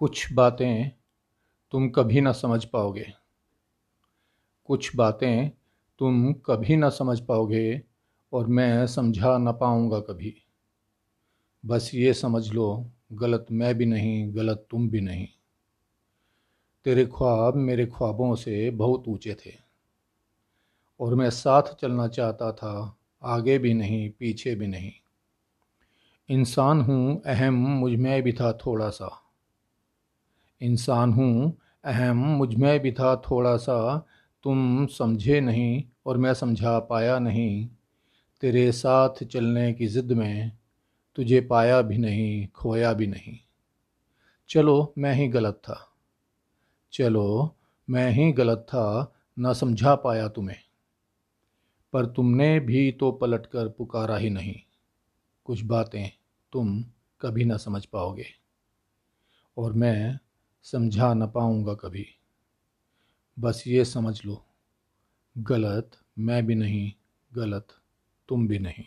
कुछ बातें तुम कभी ना समझ पाओगे। कुछ बातें तुम कभी ना समझ पाओगे और मैं समझा ना पाऊँगा कभी। बस ये समझ लो, गलत मैं भी नहीं, गलत तुम भी नहीं। तेरे ख्वाब मेरे ख्वाबों से बहुत ऊँचे थे और मैं साथ चलना चाहता था, आगे भी नहीं, पीछे भी नहीं। इंसान हूँ, अहम मुझमें भी था थोड़ा सा। इंसान हूँ, अहम मुझमें भी था थोड़ा सा तुम समझे नहीं और मैं समझा पाया नहीं। तेरे साथ चलने की ज़िद में तुझे पाया भी नहीं, खोया भी नहीं। चलो, मैं ही गलत था। चलो, मैं ही गलत था, ना समझा पाया तुम्हें। पर तुमने भी तो पलट कर पुकारा ही नहीं। कुछ बातें तुम कभी ना समझ पाओगे। और मैं समझा ना पाऊँगा कभी। बस ये समझ लो, गलत मैं भी नहीं, गलत तुम भी नहीं।